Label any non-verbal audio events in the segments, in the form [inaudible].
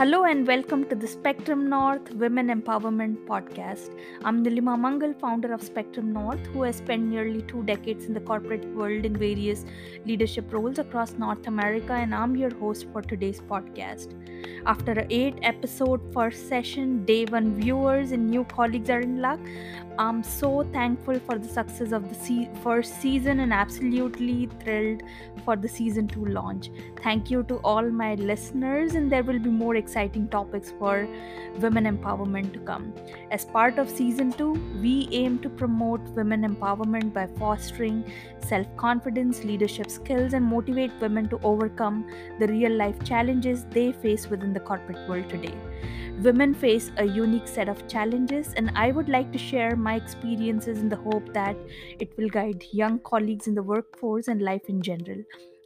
Hello and welcome to the Spectrum North Women Empowerment Podcast. I'm Nilima Mangal, founder of Spectrum North, who has spent nearly two decades in the corporate world in various leadership roles across North America, and I'm your host for today's podcast. After a eight episode first session, day one viewers and new colleagues are in luck. I'm so thankful for the success of the se- first season and absolutely thrilled for the season 2 launch. Thank you to all my listeners, and there will be more exciting topics for women empowerment to come. As part of season 2, we aim to promote women empowerment by fostering self confidence, leadership skills, and motivate women to overcome the real life challenges they face within the corporate world today. Women face a unique set of challenges, and I would like to share my experiences in the hope that it will guide young colleagues in the workforce and life in general.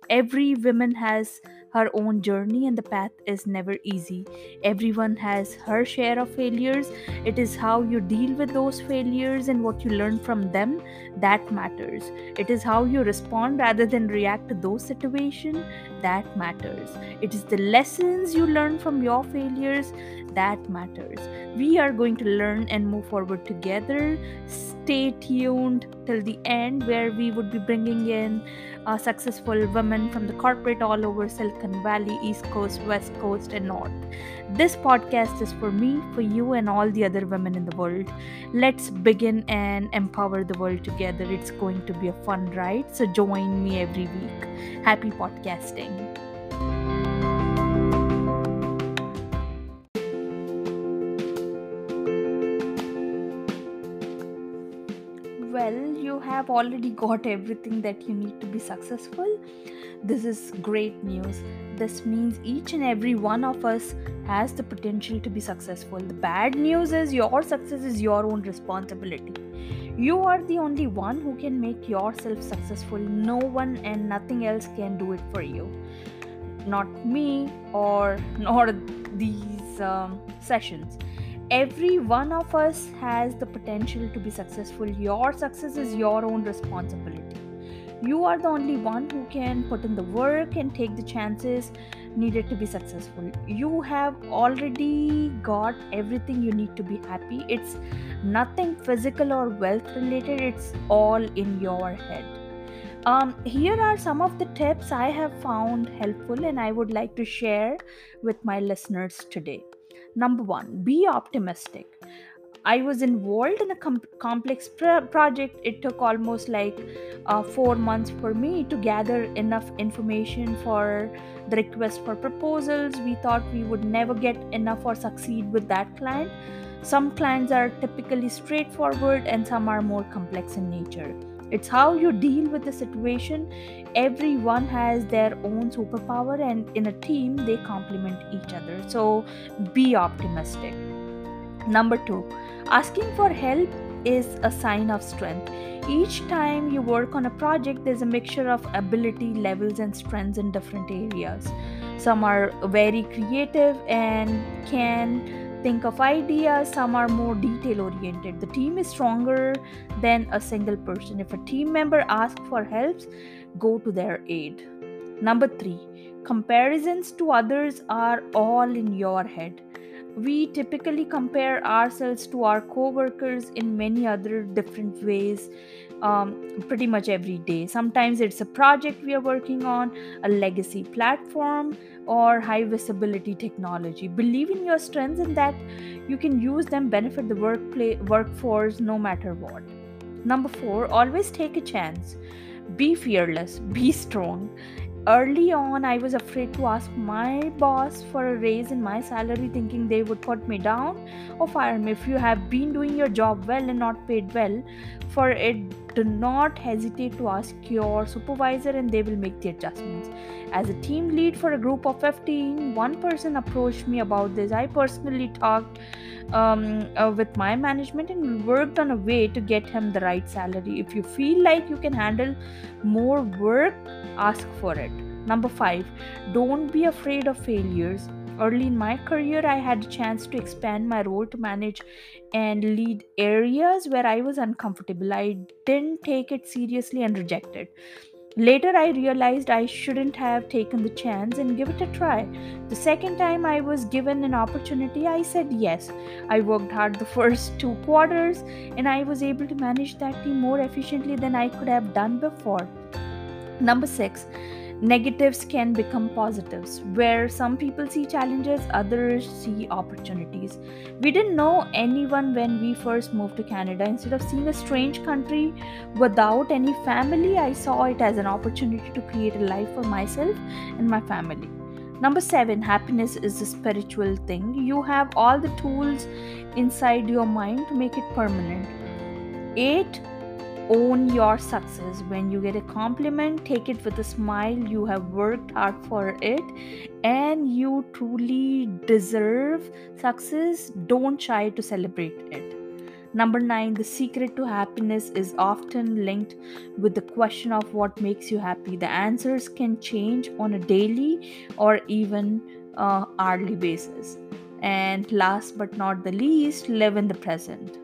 Every woman has her own journey, and the path is never easy. Everyone has her share of failures. It is how you deal with those failures and what you learn from them that matters. It is how you respond rather than react to those situations that matters. It is the lessons you learn from your failures that matters. We are going to learn and move forward together. Stay tuned till the end, where we would be bringing in uh, successful women from the corporate all over Silicon Valley, East Coast, West Coast, and North. This podcast is for me, for you, and all the other women in the world. Let's begin and empower the world together. It's going to be a fun ride, so join me every week. Happy podcasting. Have already got everything that you need to be successful. This is great news. This means each and every one of us has the potential to be successful. The bad news is your success is your own responsibility. You are the only one who can make yourself successful. No one and nothing else can do it for you. Not me or [laughs] nor these um, sessions every one of us has the potential to be successful. Your success is your own responsibility. You are the only one who can put in the work and take the chances needed to be successful. You have already got everything you need to be happy. It's nothing physical or wealth related. It's all in your head. Um, here are some of the tips I have found helpful and I would like to share with my listeners today. Number one, be optimistic. I was involved in a com- complex pr- project. It took almost like uh, four months for me to gather enough information for the request for proposals. We thought we would never get enough or succeed with that client. Some clients are typically straightforward and some are more complex in nature. It's how you deal with the situation. Everyone has their own superpower, and in a team, they complement each other. So be optimistic. Number two, asking for help is a sign of strength. Each time you work on a project, there's a mixture of ability levels and strengths in different areas. Some are very creative and can think of ideas, some are more detail oriented. The team is stronger than a single person. If a team member asks for help, go to their aid. Number three, comparisons to others are all in your head we typically compare ourselves to our coworkers in many other different ways um, pretty much every day. Sometimes it's a project we are working on a legacy platform or high visibility technology. Believe in your strengths and that you can use them benefit the workplace workforce no matter what. Number four always take a chance. Be fearless. Be strong early on i was afraid to ask my boss for a raise in my salary thinking they would put me down. Or fire me. If you have been doing your job well and not paid well for it do not hesitate to ask your supervisor and they will make the adjustments as a team lead for a group of 15 one person approached me about this i personally talked um, uh, with my management and worked on a way to get him the right salary if you feel like you can handle more work ask for it. Number five, don't be afraid of failures. Early in my career, I had a chance to expand my role to manage and lead areas where I was uncomfortable. I didn't take it seriously and rejected. Later, I realized I shouldn't have taken the chance and give it a try. The second time I was given an opportunity, I said yes. I worked hard the [laughs] first two quarters and I was able to manage that team more efficiently than I could have done before. Number six, negatives can become positives where some people see challenges others see opportunities. We didn't know anyone when we first moved to canada. Instead of seeing a strange country without any family i saw it as an opportunity to create a life for myself and my family. Number 7 happiness is a spiritual thing. You have all the tools inside your mind to make it permanent. 8 own your success. When you get a compliment take it with a smile. You have worked hard for it and you truly deserve success. Don't shy to celebrate it. Number 9 the secret to happiness is often linked with the question of what makes you happy. The answers can change on a daily or even uh, hourly basis. And last but not the least live in the present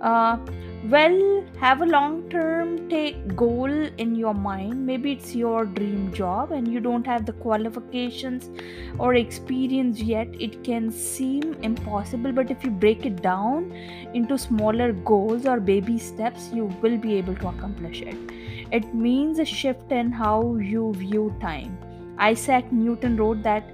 uh, well have a long term take goal in your mind. Maybe it's your dream job and you don't have the qualifications or experience yet. It can seem impossible but if you break it down into smaller goals or baby steps you will be able to accomplish it. It means a shift in how you view time. Isaac newton wrote that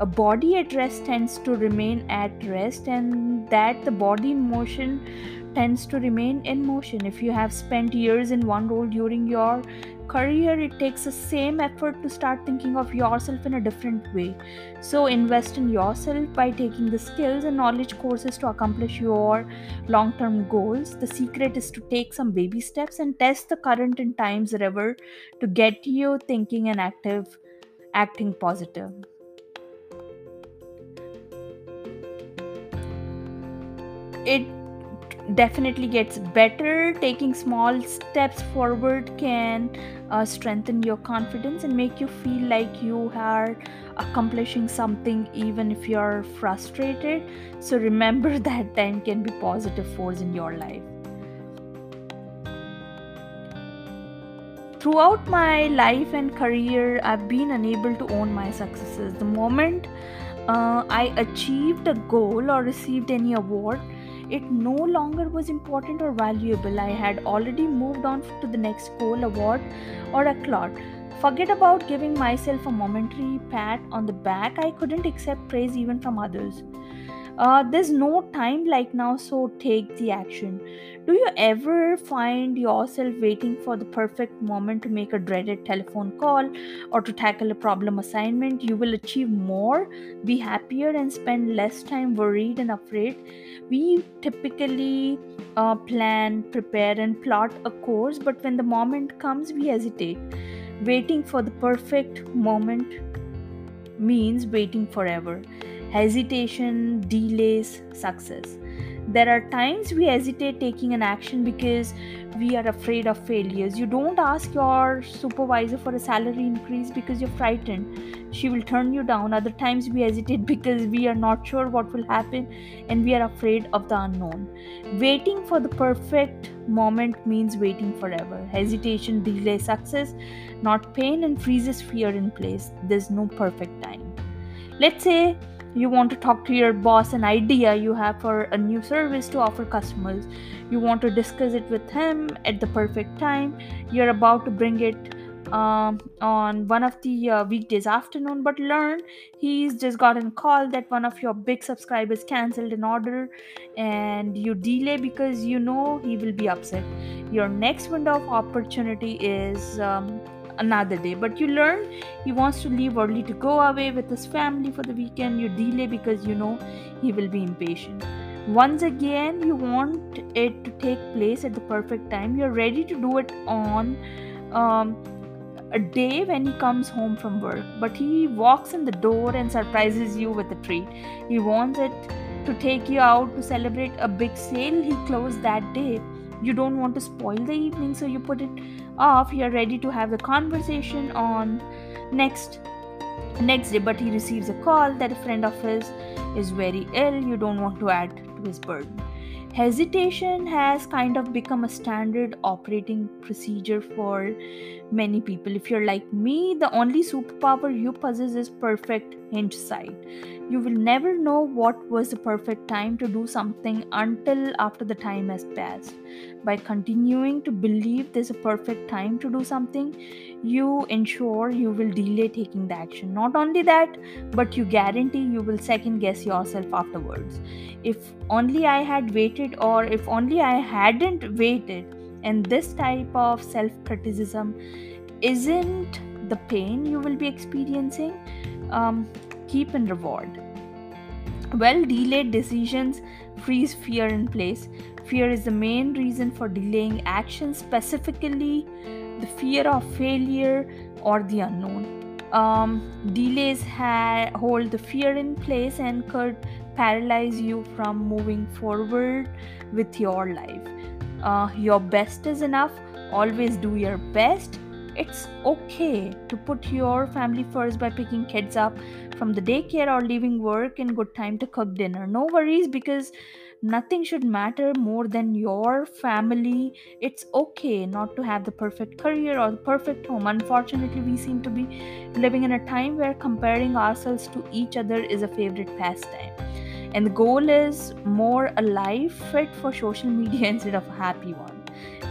a body at rest tends to remain at rest and that the body in motion tends to remain in motion. If you have spent years in one role during your career, it takes the same effort to start thinking of yourself in a different way. So, invest in yourself by taking the skills and knowledge courses to accomplish your long term goals. The secret is to take some baby steps and test the current and times river to get you thinking and active, acting positive. It definitely gets better. Taking small steps forward can uh, strengthen your confidence and make you feel like you are accomplishing something even if you're frustrated. So remember [laughs] that time can be positive force in your life. Throughout my life and career i've been unable to own my successes. The moment uh, i achieved a goal or received any award it no longer was important or valuable. I had already moved on to the next goal, award, or a clot. Forget about giving myself a momentary pat on the back. I couldn't accept praise even from others. Uh, there's no time like now, so take the action. Do you ever find yourself waiting for the perfect moment to make a dreaded telephone call or to tackle a problem assignment? You will achieve more, be happier, and spend less time worried and afraid. We typically uh, plan, prepare, and plot a course, but when the moment comes, we hesitate. Waiting for the perfect moment means waiting forever hesitation delays success. There are times we hesitate taking an action because we are afraid of failures. You don't ask your supervisor for a salary increase because you're frightened. She will turn you down. Other times we hesitate [laughs] because we are not sure what will happen and we are afraid of the unknown. Waiting for the perfect moment means waiting forever. Hesitation delays success, not pain, and freezes fear in place. There's no perfect time. Let's say you want to talk to your boss an idea you have for a new service to offer customers. You want to discuss it with him at the perfect time. You're about to bring it um, on one of the uh, weekdays afternoon but learn he's just gotten call that one of your big subscribers cancelled an order and you delay because you know he will be upset. Your next window of opportunity is um, another day. But you learn he wants to leave early to go away with his family for the weekend. You delay because you know he will be impatient. Once again you want it to take place at the perfect time. You're ready to do it on um, a day when he comes home from work. But he walks in the door and surprises you with a treat. He wants it to take you out to celebrate a big sale he closed that day. You don't want to spoil the evening so you put it off you're ready to have the conversation on next next day. But he receives a call that a friend of his is very ill. You don't want to add to his burden. Hesitation has kind of become a standard operating procedure for many people. If you're like me, the only superpower you possess is perfect hindsight. You will never know what was the perfect time to do something until after the time has passed. By continuing to believe there's a perfect time to do something, you ensure you will delay taking the action. Not only that, but you guarantee you will second guess yourself afterwards. If only I had waited, or if only I hadn't waited, and this type of self criticism isn't the pain you will be experiencing. Um, keep and reward. Well delayed decisions freeze fear in place. Fear is the main reason for delaying action specifically the fear of failure or the unknown. Um, delays ha- hold the fear in place and could paralyze you from moving forward with your life uh, your best is enough. Always do your best. It's okay to put your family first by picking kids up from the daycare or leaving work in good time to cook dinner. No worries because nothing should matter more than your family. It's okay not to have the perfect career or the perfect home. Unfortunately we seem to be living in a time where comparing ourselves to each other is a favorite pastime and the goal is more a life fit for social media [laughs] instead of a happy one.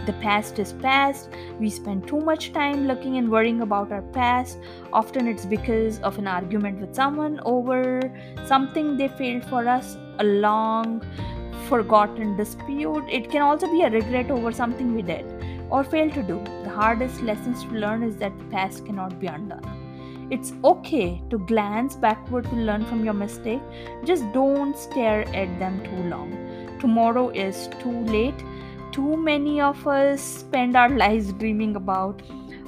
The past is past. We spend too much time looking and worrying about our past. Often it's because of an argument with someone over something they failed for us, a long forgotten dispute. It can also be a regret over something we did or failed to do. The hardest lessons to learn is that the past cannot be undone. It's okay to glance backward to learn from your mistake. Just don't stare at them too long. Tomorrow is too late. Too many of us spend our lives dreaming about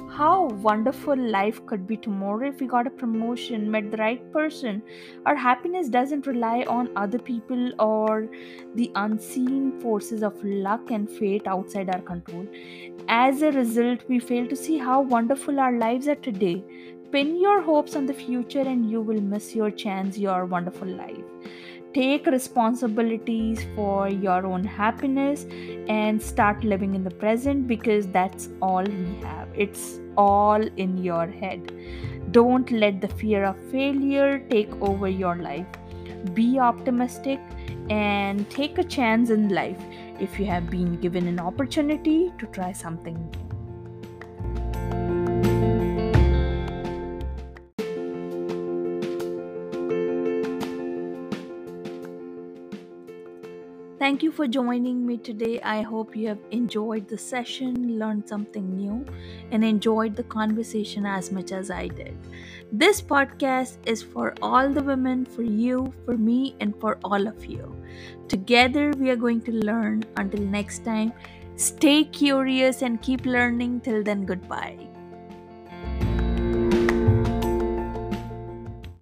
how wonderful life could be tomorrow if we got a promotion, met the right person. Our happiness doesn't rely on other people or the unseen forces of luck and fate outside our control. As a result, we fail to see how wonderful our lives are today pin your hopes on the future and you will miss your chance, your wonderful life. Take responsibilities for your own happiness and start living in the present because that's all we have. It's all in your head. Don't let the fear of failure take over your life. Be optimistic and take a chance in life if you have been given an opportunity to try something new. Thank you for joining me today. I hope you have enjoyed the session, learned something new, and enjoyed the conversation as much as I did. This podcast is for all the women, for you, for me, and for all of you. Together, we are going to learn. Until next time, stay curious and keep learning. Till then, goodbye.